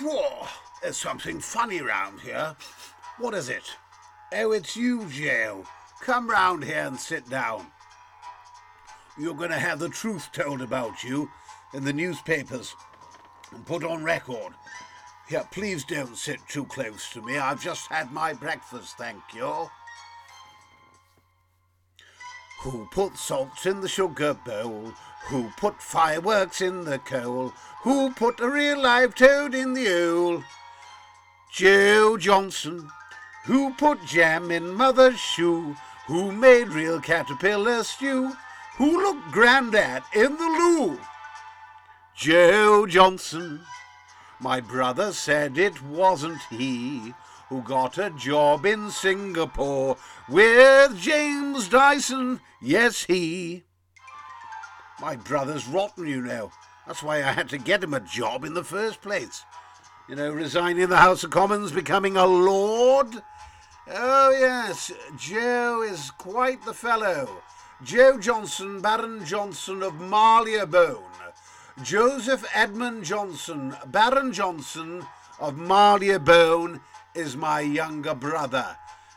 Whoa, there's something funny round here. What is it? Oh, it's you, Joe. Come round here and sit down. You're going to have the truth told about you in the newspapers and put on record. Here, please don't sit too close to me. I've just had my breakfast, thank you. Who put salts in the sugar bowl? Who put fireworks in the coal? Who put a real live toad in the hole? Joe Johnson. Who put jam in mother's shoe? Who made real caterpillar stew? Who looked granddad in the loo? Joe Johnson. My brother said it wasn't he who got a job in Singapore with James Dyson. Yes, he. My brother's rotten, you know. That's why I had to get him a job in the first place. You know, resigning the House of Commons, becoming a lord. Oh, yes, Joe is quite the fellow. Joe Johnson, Baron Johnson of Marylebone. Joseph Edmund Johnson, Baron Johnson of Marylebone, is my younger brother.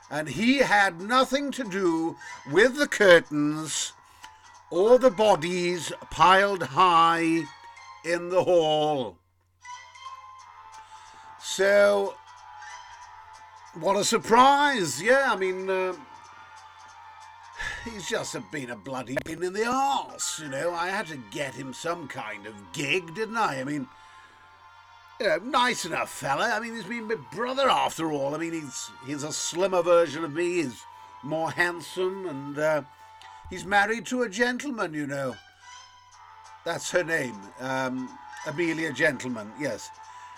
And he had nothing to do with the curtains or the bodies piled high in the hall. So, what a surprise! Yeah, I mean, uh, he's just been a bloody pin in the arse, you know. I had to get him some kind of gig, didn't I? I mean, you know, nice enough fella. I mean, he's been my brother after all. I mean, he's he's a slimmer version of me. He's more handsome, and uh, he's married to a gentleman, you know. That's her name, um, Amelia Gentleman. Yes.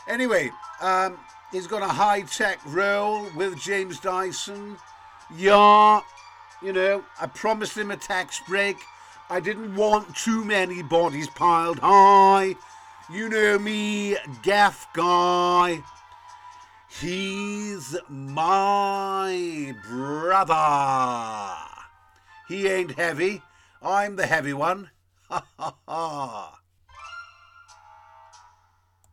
Anyway, um, he's got a high tech role with James Dyson. Yeah, you know, I promised him a tax break. I didn't want too many bodies piled high. You know me, gaffe guy. He's my brother. He ain't heavy. I'm the heavy one. Ha ha ha.